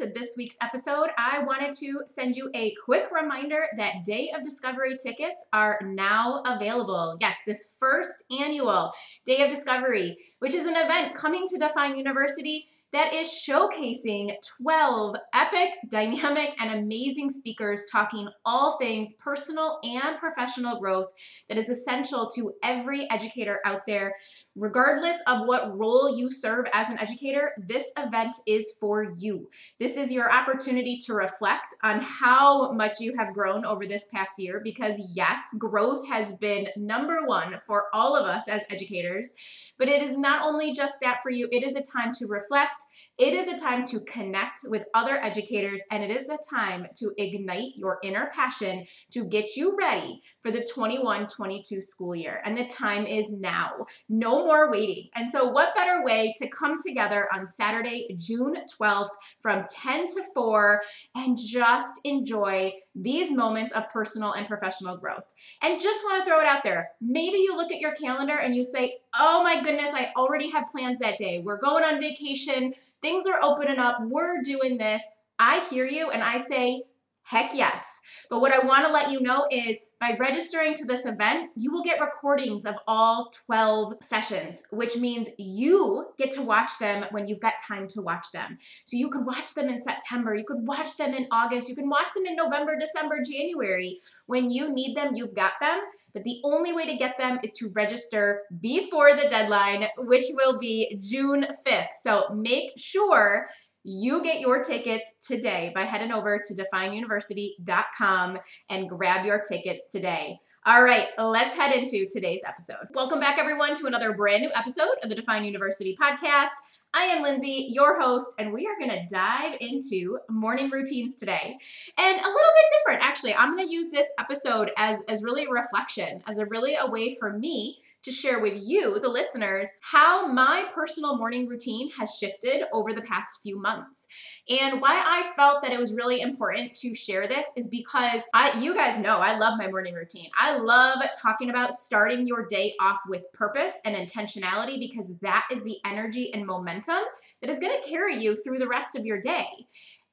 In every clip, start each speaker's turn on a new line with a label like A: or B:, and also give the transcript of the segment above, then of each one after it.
A: Into this week's episode, I wanted to send you a quick reminder that Day of Discovery tickets are now available. Yes, this first annual Day of Discovery, which is an event coming to Define University that is showcasing 12 epic, dynamic, and amazing speakers talking all things personal and professional growth that is essential to every educator out there. Regardless of what role you serve as an educator, this event is for you. This is your opportunity to reflect on how much you have grown over this past year because, yes, growth has been number one for all of us as educators. But it is not only just that for you, it is a time to reflect. It is a time to connect with other educators, and it is a time to ignite your inner passion to get you ready for the 21 22 school year. And the time is now. No more waiting. And so, what better way to come together on Saturday, June 12th from 10 to 4 and just enjoy these moments of personal and professional growth. And just want to throw it out there. Maybe you look at your calendar and you say, oh my goodness, I already have plans that day. We're going on vacation, things are opening up, we're doing this. I hear you and I say, heck yes. But what I want to let you know is by registering to this event, you will get recordings of all 12 sessions, which means you get to watch them when you've got time to watch them. So you could watch them in September, you could watch them in August, you can watch them in November, December, January. When you need them, you've got them. But the only way to get them is to register before the deadline, which will be June 5th. So make sure you get your tickets today by heading over to defineuniversity.com and grab your tickets today. All right, let's head into today's episode. Welcome back, everyone, to another brand new episode of the Define University podcast. I am Lindsay, your host, and we are going to dive into morning routines today. And a little bit different, actually. I'm going to use this episode as, as really a reflection, as a really a way for me to share with you, the listeners, how my personal morning routine has shifted over the past few months. And why I felt that it was really important to share this is because I you guys know I love my morning routine. I love talking about starting your day off with purpose and intentionality because that is the energy and momentum that is going to carry you through the rest of your day.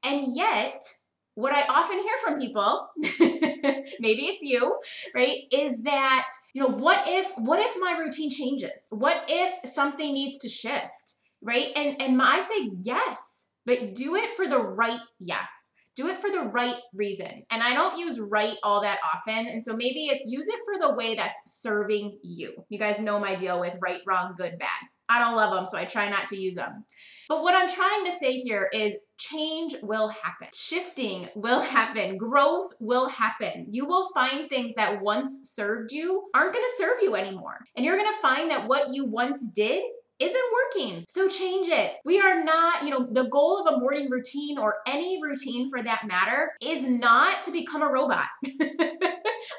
A: And yet, what I often hear from people, maybe it's you, right, is that, you know, what if what if my routine changes? What if something needs to shift, right? And and I say yes, but do it for the right yes. Do it for the right reason. And I don't use right all that often. And so maybe it's use it for the way that's serving you. You guys know my deal with right, wrong, good, bad. I don't love them, so I try not to use them. But what I'm trying to say here is change will happen. Shifting will happen. Growth will happen. You will find things that once served you aren't going to serve you anymore. And you're going to find that what you once did isn't working. So change it. We are not, you know, the goal of a morning routine or any routine for that matter is not to become a robot.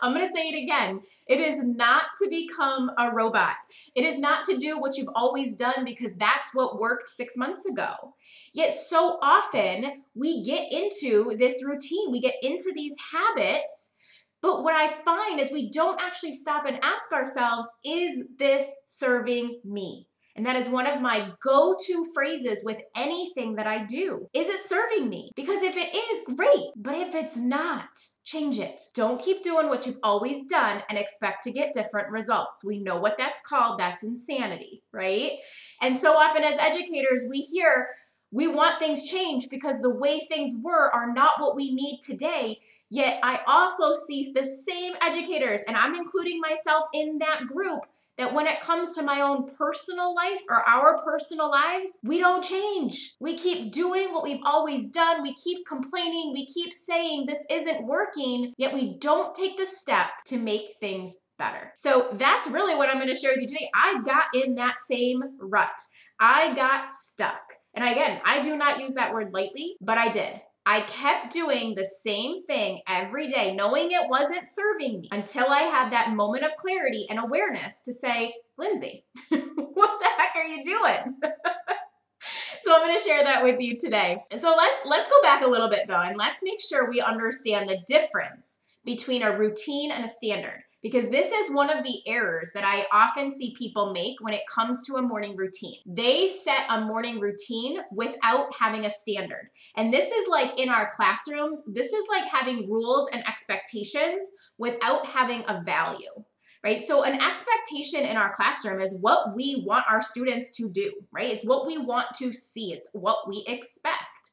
A: I'm going to say it again. It is not to become a robot. It is not to do what you've always done because that's what worked six months ago. Yet, so often we get into this routine, we get into these habits. But what I find is we don't actually stop and ask ourselves, is this serving me? And that is one of my go to phrases with anything that I do. Is it serving me? Because if it is, great. But if it's not, change it. Don't keep doing what you've always done and expect to get different results. We know what that's called. That's insanity, right? And so often as educators, we hear, we want things changed because the way things were are not what we need today. Yet I also see the same educators, and I'm including myself in that group, that when it comes to my own personal life or our personal lives, we don't change. We keep doing what we've always done. We keep complaining. We keep saying this isn't working, yet we don't take the step to make things better. So that's really what I'm going to share with you today. I got in that same rut. I got stuck. And again, I do not use that word lightly, but I did. I kept doing the same thing every day, knowing it wasn't serving me until I had that moment of clarity and awareness to say, Lindsay, what the heck are you doing? so I'm going to share that with you today. So let's let's go back a little bit though and let's make sure we understand the difference between a routine and a standard because this is one of the errors that I often see people make when it comes to a morning routine. They set a morning routine without having a standard. And this is like in our classrooms, this is like having rules and expectations without having a value. Right? So, an expectation in our classroom is what we want our students to do, right? It's what we want to see, it's what we expect.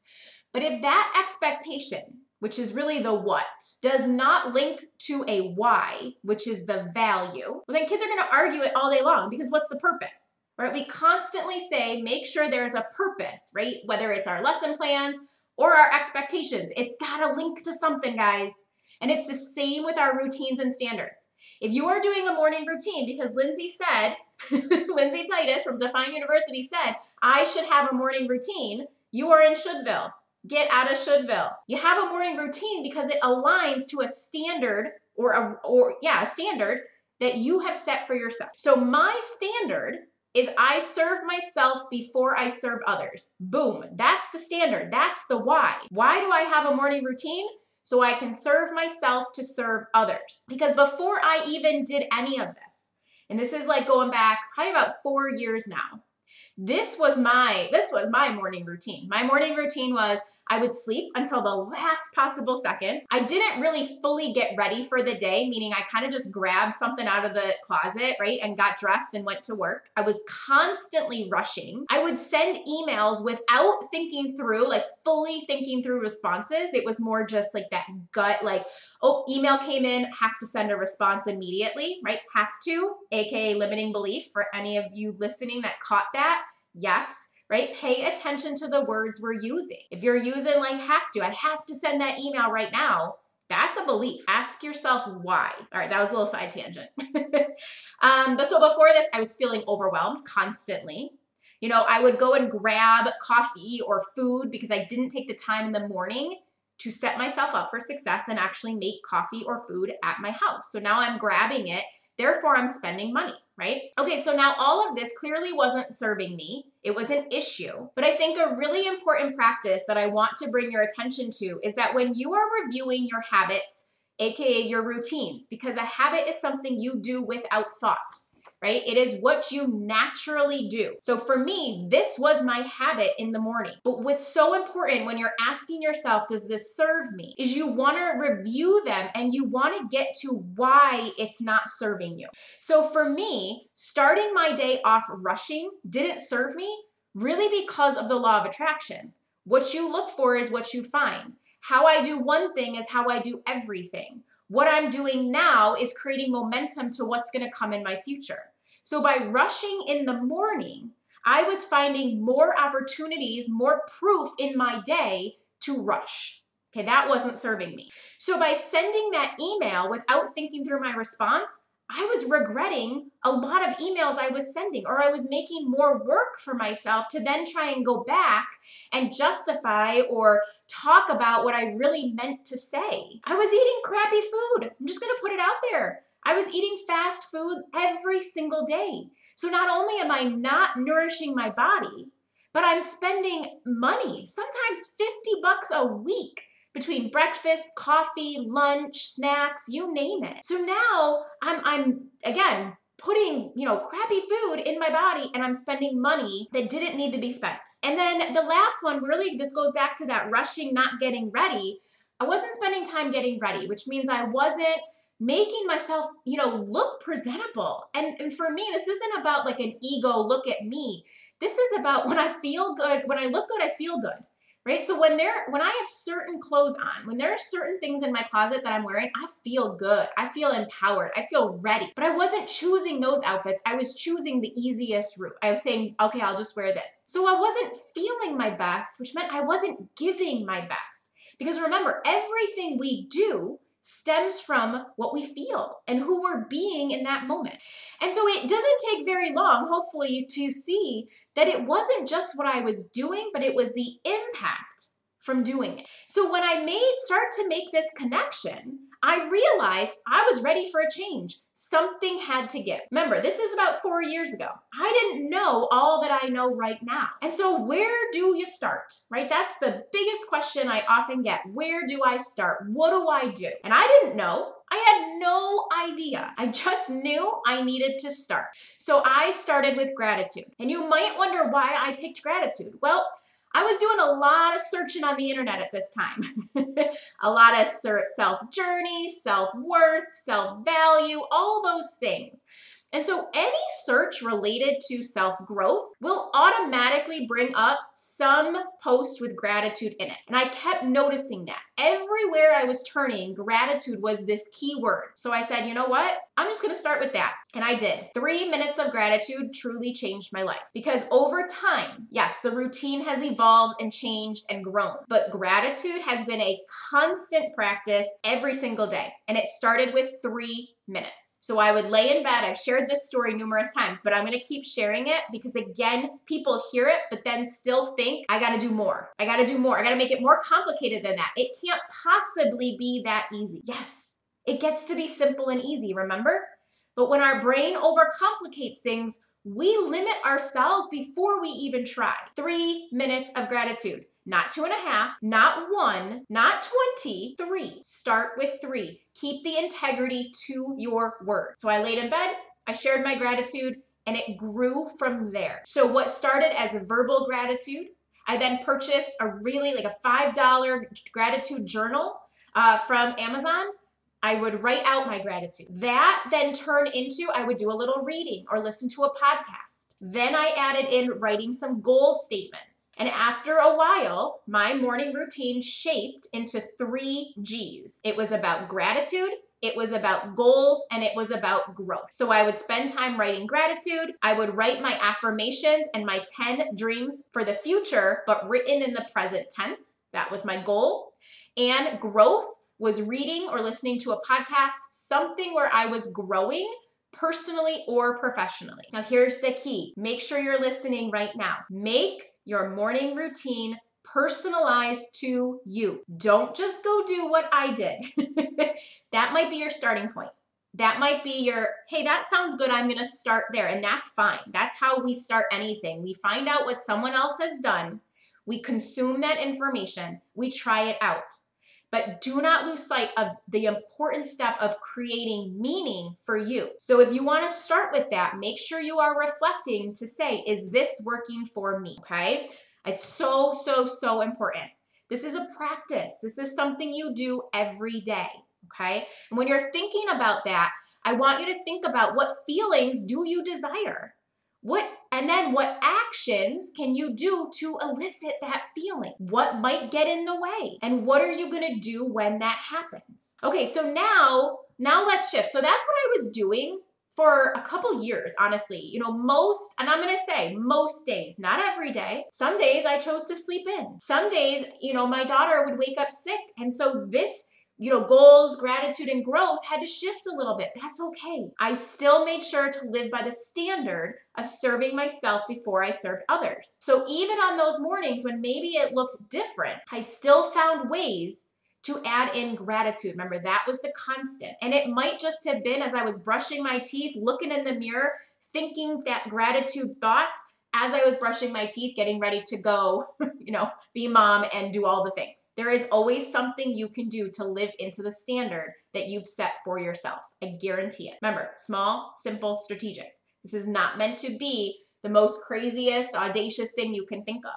A: But if that expectation which is really the what, does not link to a why, which is the value, well, then kids are going to argue it all day long because what's the purpose? Right? We constantly say, make sure there's a purpose, right? Whether it's our lesson plans or our expectations, it's got to link to something, guys. And it's the same with our routines and standards. If you are doing a morning routine, because Lindsay said, Lindsay Titus from Define University said, I should have a morning routine, you are in Shouldville get out of Shouldville. You have a morning routine because it aligns to a standard or a, or yeah, a standard that you have set for yourself. So my standard is I serve myself before I serve others. Boom. That's the standard. That's the why. Why do I have a morning routine? So I can serve myself to serve others. Because before I even did any of this, and this is like going back probably about four years now, this was my this was my morning routine. My morning routine was I would sleep until the last possible second. I didn't really fully get ready for the day, meaning I kind of just grabbed something out of the closet, right, and got dressed and went to work. I was constantly rushing. I would send emails without thinking through, like fully thinking through responses. It was more just like that gut, like, oh, email came in, have to send a response immediately, right? Have to, aka limiting belief for any of you listening that caught that. Yes right? Pay attention to the words we're using. If you're using like have to, I have to send that email right now, that's a belief. Ask yourself why. All right, that was a little side tangent. um, but so before this, I was feeling overwhelmed constantly. You know, I would go and grab coffee or food because I didn't take the time in the morning to set myself up for success and actually make coffee or food at my house. So now I'm grabbing it Therefore, I'm spending money, right? Okay, so now all of this clearly wasn't serving me. It was an issue. But I think a really important practice that I want to bring your attention to is that when you are reviewing your habits, aka your routines, because a habit is something you do without thought right? It is what you naturally do. So for me, this was my habit in the morning. But what's so important when you're asking yourself, does this serve me? Is you want to review them and you want to get to why it's not serving you. So for me, starting my day off rushing didn't serve me really because of the law of attraction. What you look for is what you find. How I do one thing is how I do everything. What I'm doing now is creating momentum to what's going to come in my future. So by rushing in the morning, I was finding more opportunities, more proof in my day to rush. Okay, that wasn't serving me. So by sending that email without thinking through my response, I was regretting a lot of emails I was sending, or I was making more work for myself to then try and go back and justify or talk about what I really meant to say. I was eating crappy food. I'm just gonna put it out there. I was eating fast food every single day. So not only am I not nourishing my body, but I'm spending money, sometimes 50 bucks a week between breakfast, coffee, lunch, snacks, you name it. So now I'm I'm again putting, you know, crappy food in my body and I'm spending money that didn't need to be spent. And then the last one really this goes back to that rushing not getting ready. I wasn't spending time getting ready, which means I wasn't making myself, you know, look presentable. And, and for me, this isn't about like an ego look at me. This is about when I feel good, when I look good, I feel good. Right? So when there when I have certain clothes on, when there are certain things in my closet that I'm wearing, I feel good. I feel empowered. I feel ready. But I wasn't choosing those outfits. I was choosing the easiest route. I was saying, "Okay, I'll just wear this." So I wasn't feeling my best, which meant I wasn't giving my best. Because remember, everything we do stems from what we feel and who we're being in that moment. And so it doesn't take very long, hopefully, to see that it wasn't just what I was doing, but it was the impact from doing it. So when I made start to make this connection, I realized I was ready for a change. Something had to give. Remember, this is about four years ago. I didn't know all that I know right now. And so, where do you start? Right? That's the biggest question I often get. Where do I start? What do I do? And I didn't know. I had no idea. I just knew I needed to start. So I started with gratitude. And you might wonder why I picked gratitude. Well, I was doing a lot of searching on the internet at this time. a lot of self journey, self worth, self value, all those things. And so any search related to self growth will automatically bring up some post with gratitude in it. And I kept noticing that. Everywhere I was turning, gratitude was this key word. So I said, you know what? I'm just gonna start with that. And I did. Three minutes of gratitude truly changed my life because over time, yes, the routine has evolved and changed and grown, but gratitude has been a constant practice every single day. And it started with three minutes. So I would lay in bed. I've shared this story numerous times, but I'm going to keep sharing it because again, people hear it, but then still think, I got to do more. I got to do more. I got to make it more complicated than that. It can't possibly be that easy. Yes, it gets to be simple and easy, remember? But when our brain overcomplicates things, we limit ourselves before we even try. Three minutes of gratitude. Not two and a half, not one, not 20, three. Start with three. Keep the integrity to your word. So I laid in bed, I shared my gratitude, and it grew from there. So what started as a verbal gratitude, I then purchased a really like a $5 gratitude journal uh, from Amazon. I would write out my gratitude. That then turned into I would do a little reading or listen to a podcast. Then I added in writing some goal statements. And after a while, my morning routine shaped into three G's. It was about gratitude, it was about goals and it was about growth. So I would spend time writing gratitude. I would write my affirmations and my 10 dreams for the future, but written in the present tense. That was my goal. And growth was reading or listening to a podcast, something where I was growing personally or professionally. Now, here's the key make sure you're listening right now. Make your morning routine personalized to you. Don't just go do what I did. that might be your starting point. That might be your, hey, that sounds good. I'm going to start there. And that's fine. That's how we start anything. We find out what someone else has done, we consume that information, we try it out. But do not lose sight of the important step of creating meaning for you. So, if you want to start with that, make sure you are reflecting to say, is this working for me? Okay. It's so, so, so important. This is a practice. This is something you do every day. Okay. And when you're thinking about that, I want you to think about what feelings do you desire? What and then what actions can you do to elicit that feeling? What might get in the way? And what are you going to do when that happens? Okay, so now now let's shift. So that's what I was doing for a couple years, honestly. You know, most, and I'm gonna say most days, not every day. Some days I chose to sleep in. Some days, you know, my daughter would wake up sick. And so this you know, goals, gratitude, and growth had to shift a little bit. That's okay. I still made sure to live by the standard of serving myself before I served others. So even on those mornings when maybe it looked different, I still found ways to add in gratitude. Remember, that was the constant. And it might just have been as I was brushing my teeth, looking in the mirror, thinking that gratitude thoughts as I was brushing my teeth, getting ready to go, you know, be mom and do all the things. There is always something you can do to live into the standard that you've set for yourself. I guarantee it. Remember, small, simple, strategic. This is not meant to be the most craziest, audacious thing you can think of.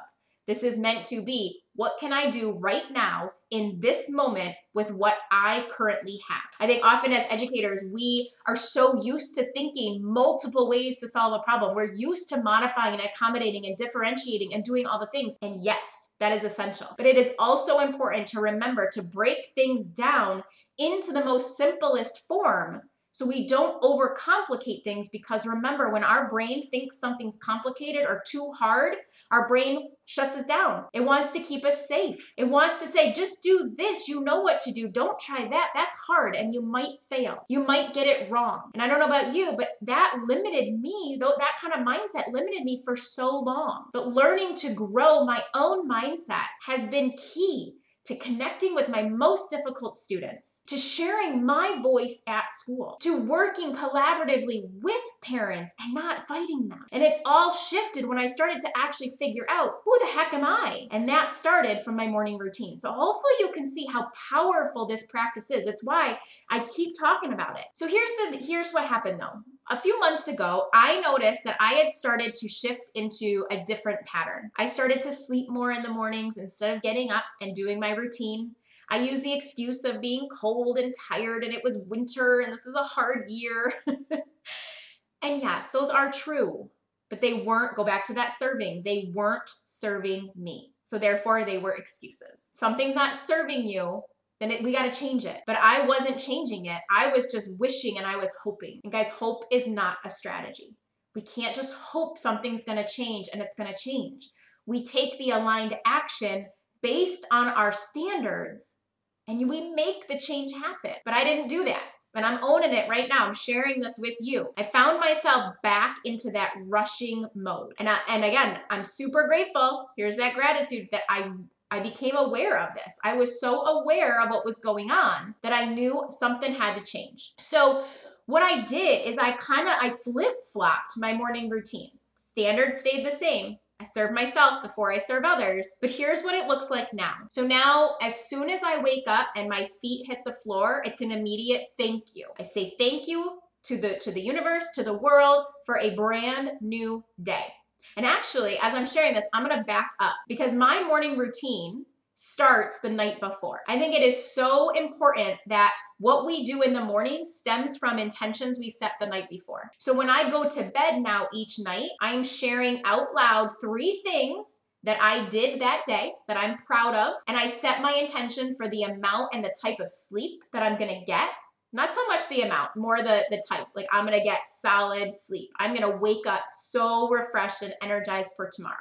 A: This is meant to be what can I do right now in this moment with what I currently have? I think often as educators, we are so used to thinking multiple ways to solve a problem. We're used to modifying and accommodating and differentiating and doing all the things. And yes, that is essential. But it is also important to remember to break things down into the most simplest form So we don't overcomplicate things because remember, when our brain thinks something's complicated or too hard, our brain shuts it down. It wants to keep us safe. It wants to say, just do this. You know what to do. Don't try that. That's hard and you might fail. You might get it wrong. And I don't know about you, but that limited me, though that kind of mindset limited me for so long. But learning to grow my own mindset has been key to connecting with my most difficult students, to sharing my voice at school, to working collaboratively with parents and not fighting them. And it all shifted when I started to actually figure out who the heck am I? And that started from my morning routine. So hopefully you can see how powerful this practice is. It's why I keep talking about it. So here's the here's what happened though a few months ago, I noticed that I had started to shift into a different pattern. I started to sleep more in the mornings instead of getting up and doing my routine. I used the excuse of being cold and tired, and it was winter, and this is a hard year. and yes, those are true, but they weren't, go back to that serving, they weren't serving me. So therefore, they were excuses. Something's not serving you, then it, we got to change it. But I wasn't changing it. I was just wishing and I was hoping. And guys, hope is not a strategy. We can't just hope something's going to change and it's going to change. We take the aligned action based on our standards and we make the change happen. But I didn't do that. And I'm owning it right now. I'm sharing this with you. I found myself back into that rushing mode. And I, and again, I'm super grateful. Here's that gratitude that I I became aware of this. I was so aware of what was going on that I knew something had to change. So, what I did is I kind of I flip-flopped my morning routine. Standard stayed the same. I serve myself before I serve others. But here's what it looks like now. So now, as soon as I wake up and my feet hit the floor, it's an immediate thank you. I say thank you to the to the universe, to the world for a brand new day. And actually, as I'm sharing this, I'm gonna back up because my morning routine starts the night before. I think it is so important that what we do in the morning stems from intentions we set the night before. So when I go to bed now each night, I'm sharing out loud three things that I did that day that I'm proud of, and I set my intention for the amount and the type of sleep that I'm gonna get not so much the amount, more the the type. Like I'm gonna get solid sleep. I'm gonna wake up so refreshed and energized for tomorrow.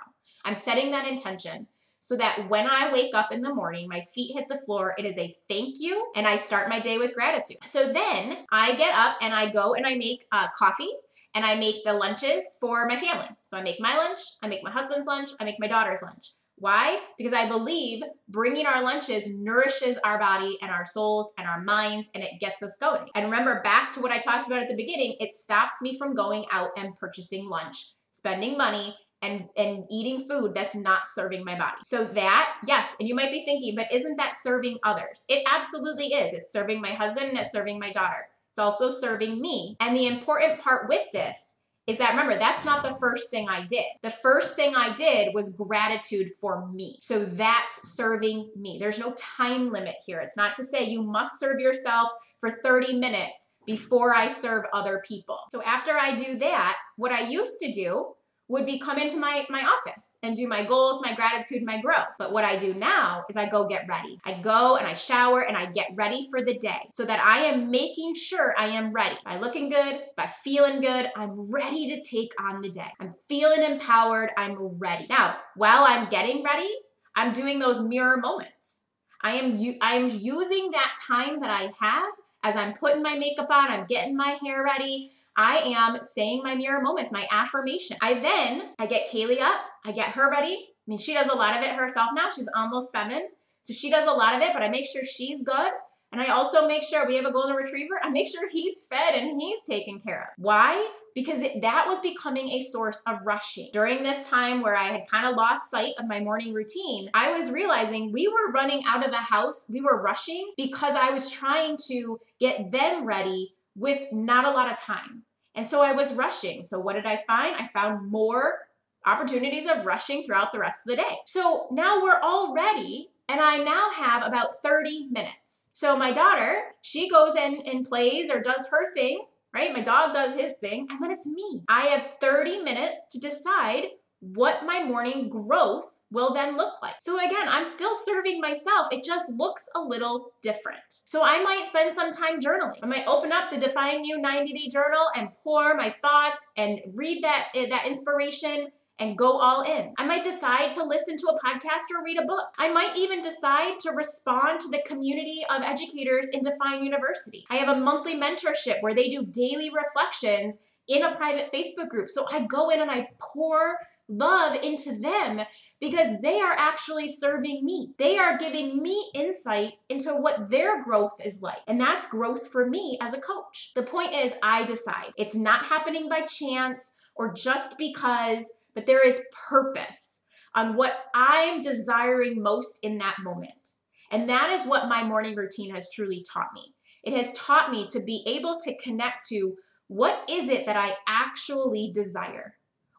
A: I'm setting that intention so that when I wake up in the morning, my feet hit the floor, it is a thank you, and I start my day with gratitude. So then I get up and I go and I make uh, coffee and I make the lunches for my family. So I make my lunch, I make my husband's lunch, I make my daughter's lunch. Why? Because I believe bringing our lunches nourishes our body and our souls and our minds and it gets us going. And remember, back to what I talked about at the beginning, it stops me from going out and purchasing lunch, spending money, and, and eating food that's not serving my body. So that, yes, and you might be thinking, but isn't that serving others? It absolutely is. It's serving my husband and it's serving my daughter. It's also serving me. And the important part with this is that remember, that's not the first thing I did. The first thing I did was gratitude for me. So that's serving me. There's no time limit here. It's not to say you must serve yourself for 30 minutes before I serve other people. So after I do that, what I used to do would be come into my, my office and do my goals, my gratitude, my growth. But what I do now is I go get ready. I go and I shower and I get ready for the day so that I am making sure I am ready. By looking good, by feeling good, I'm ready to take on the day. I'm feeling empowered, I'm ready. Now, while I'm getting ready, I'm doing those mirror moments. I am I'm using that time that I have as I'm putting my makeup on, I'm getting my hair ready, I am saying my mirror moments, my affirmation. I then, I get Kaylee up, I get her ready. I mean, she does a lot of it herself now. She's almost seven. So she does a lot of it, but I make sure she's good. And I also make sure we have a golden retriever. I make sure he's fed and he's taken care of. Why? Because it, that was becoming a source of rushing. During this time where I had kind of lost sight of my morning routine, I was realizing we were running out of the house. We were rushing because I was trying to get them ready with not a lot of time. And so I was rushing. So what did I find? I found more opportunities of rushing throughout the rest of the day. So now we're all ready and I now have about 30 minutes. So my daughter, she goes in and plays or does her thing, right? My dog does his thing, and then it's me. I have 30 minutes to decide what my morning growth will then look like. So again, I'm still serving myself. It just looks a little different. So I might spend some time journaling. I might open up the Define You 90 day journal and pour my thoughts and read that, eh, that inspiration and go all in. I might decide to listen to a podcast or read a book. I might even decide to respond to the community of educators in Define University. I have a monthly mentorship where they do daily reflections in a private Facebook group. So I go in and I pour love into them because they are actually serving me. They are giving me insight into what their growth is like. And that's growth for me as a coach. The point is, I decide. It's not happening by chance or just because, but there is purpose on what I'm desiring most in that moment. And that is what my morning routine has truly taught me. It has taught me to be able to connect to what is it that I actually desire?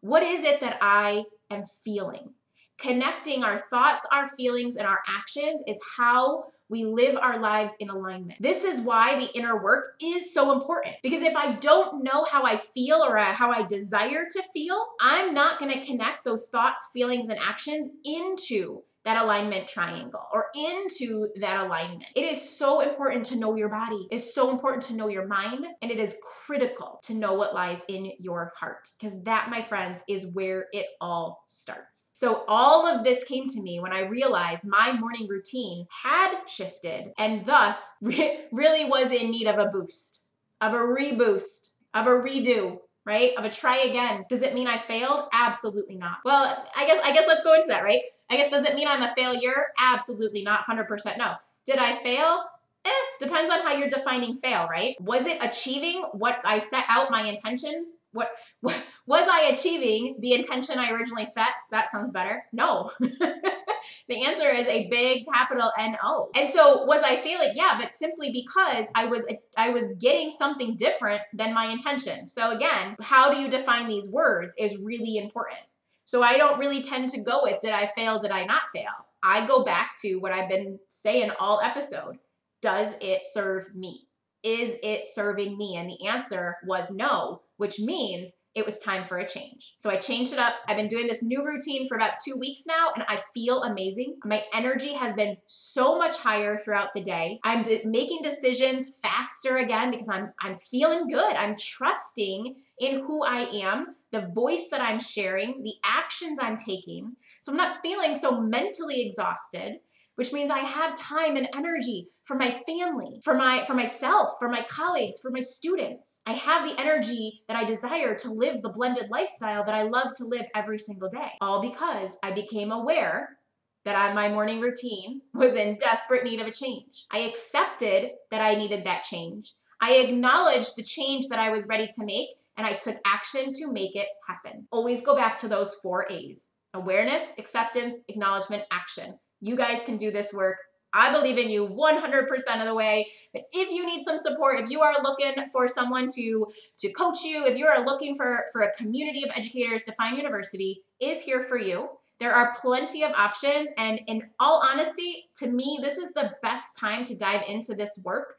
A: What is it that I am feeling? Connecting our thoughts, our feelings, and our actions is how we live our lives in alignment. This is why the inner work is so important. Because if I don't know how I feel or how I desire to feel, I'm not going to connect those thoughts, feelings, and actions into that alignment triangle or into that alignment. It is so important to know your body. It's so important to know your mind. And it is critical to know what lies in your heart because that, my friends, is where it all starts. So, all of this came to me when I realized my morning routine had shifted and thus really was in need of a boost, of a reboost, of a redo, right? Of a try again. Does it mean I failed? Absolutely not. Well, I guess I guess let's go into that, right? I guess, does it mean I'm a failure? Absolutely not, 100% no. Did I fail? Eh, depends on how you're defining fail, right? Was it achieving what I set out my intention? What, what was I achieving the intention I originally set? That sounds better. No. the answer is a big capital N O. And so was I failing? Yeah, but simply because I was I was getting something different than my intention. So again, how do you define these words is really important. So I don't really tend to go with did I fail, did I not fail? I go back to what I've been saying all episode. Does it serve me? Is it serving me? And the answer was no, which means it was time for a change. So I changed it up. I've been doing this new routine for about two weeks now, and I feel amazing. My energy has been so much higher throughout the day. I'm making decisions faster again because I'm I'm feeling good. I'm trusting in who I am, the voice that I'm sharing, the actions I'm taking. So I'm not feeling so mentally exhausted, which means I have time and energy for my family, for my for myself, for my colleagues, for my students. I have the energy that I desire to live the blended lifestyle that I love to live every single day. All because I became aware that I, my morning routine was in desperate need of a change. I accepted that I needed that change. I acknowledged the change that I was ready to make and I took action to make it happen. Always go back to those four A's awareness, acceptance, acknowledgement, action. You guys can do this work. I believe in you 100% of the way. But if you need some support, if you are looking for someone to to coach you, if you are looking for for a community of educators, Define University is here for you. There are plenty of options and in all honesty, to me this is the best time to dive into this work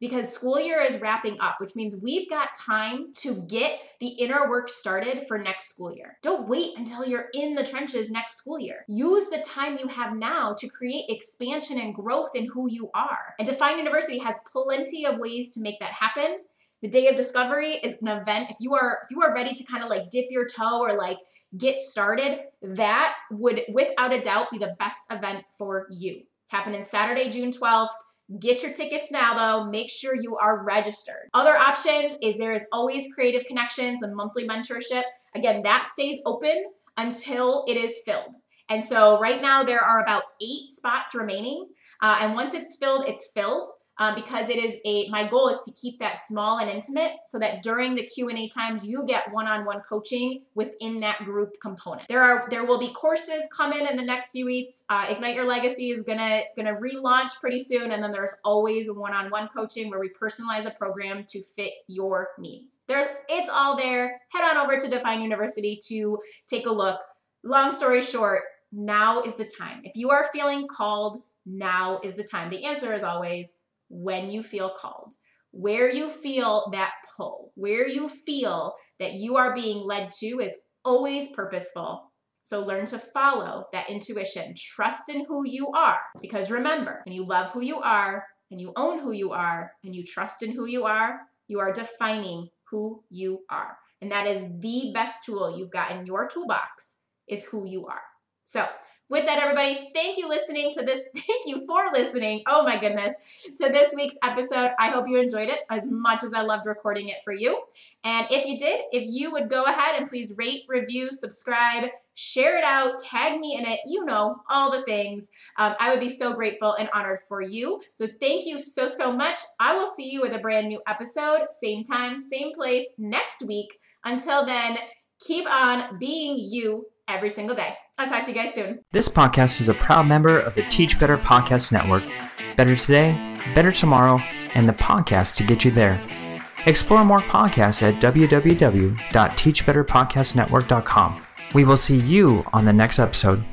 A: because school year is wrapping up, which means we've got time to get the inner work started for next school year. Don't wait until you're in the trenches next school year. Use the time you have now to create expansion and growth in who you are. And Define University has plenty of ways to make that happen. The day of discovery is an event. If you are if you are ready to kind of like dip your toe or like get started, that would without a doubt be the best event for you. It's happening Saturday, June 12th. Get your tickets now though. Make sure you are registered. Other options is there is always Creative Connections, the monthly mentorship. Again, that stays open until it is filled. And so right now there are about eight spots remaining. Uh, and once it's filled, it's filled um, because it is a my goal is to keep that small and intimate so that during the q&a times you get one-on-one coaching within that group component. There are there will be courses coming in the next few weeks. Uh, ignite your legacy is gonna gonna relaunch pretty soon and then there's always one-on-one coaching where we personalize a program to fit your needs. There's it's all there. Head on over to define university to take a look. Long story short now is the time. If you are feeling called now is the time. The answer is always when you feel called, where you feel that pull, where you feel that you are being led to is always purposeful So learn to follow that intuition. Trust in who you are. Because remember, when you love who you are and you own who you are and you trust in who you are, you are defining who you are. And that is the best tool you've got in your toolbox is who you are. So with that, everybody, thank you listening to this. Thank you for listening. Oh my goodness, to this week's episode. I hope you enjoyed it as much as I loved recording it for you. And if you did, if you would go ahead and please rate, review, subscribe, share it out, tag me in it, you know, all the things. Um, I would be so grateful and honored for you. So thank you so, so much. I will see you with a brand new episode, same time, same place next week. Until then, keep on being you every single day. I'll talk to you guys soon.
B: This podcast is a proud member of the Teach Better Podcast Network. Better today, better tomorrow, and the podcast to get you there. Explore more podcasts at www.teachbetterpodcastnetwork.com. We will see you on the next episode.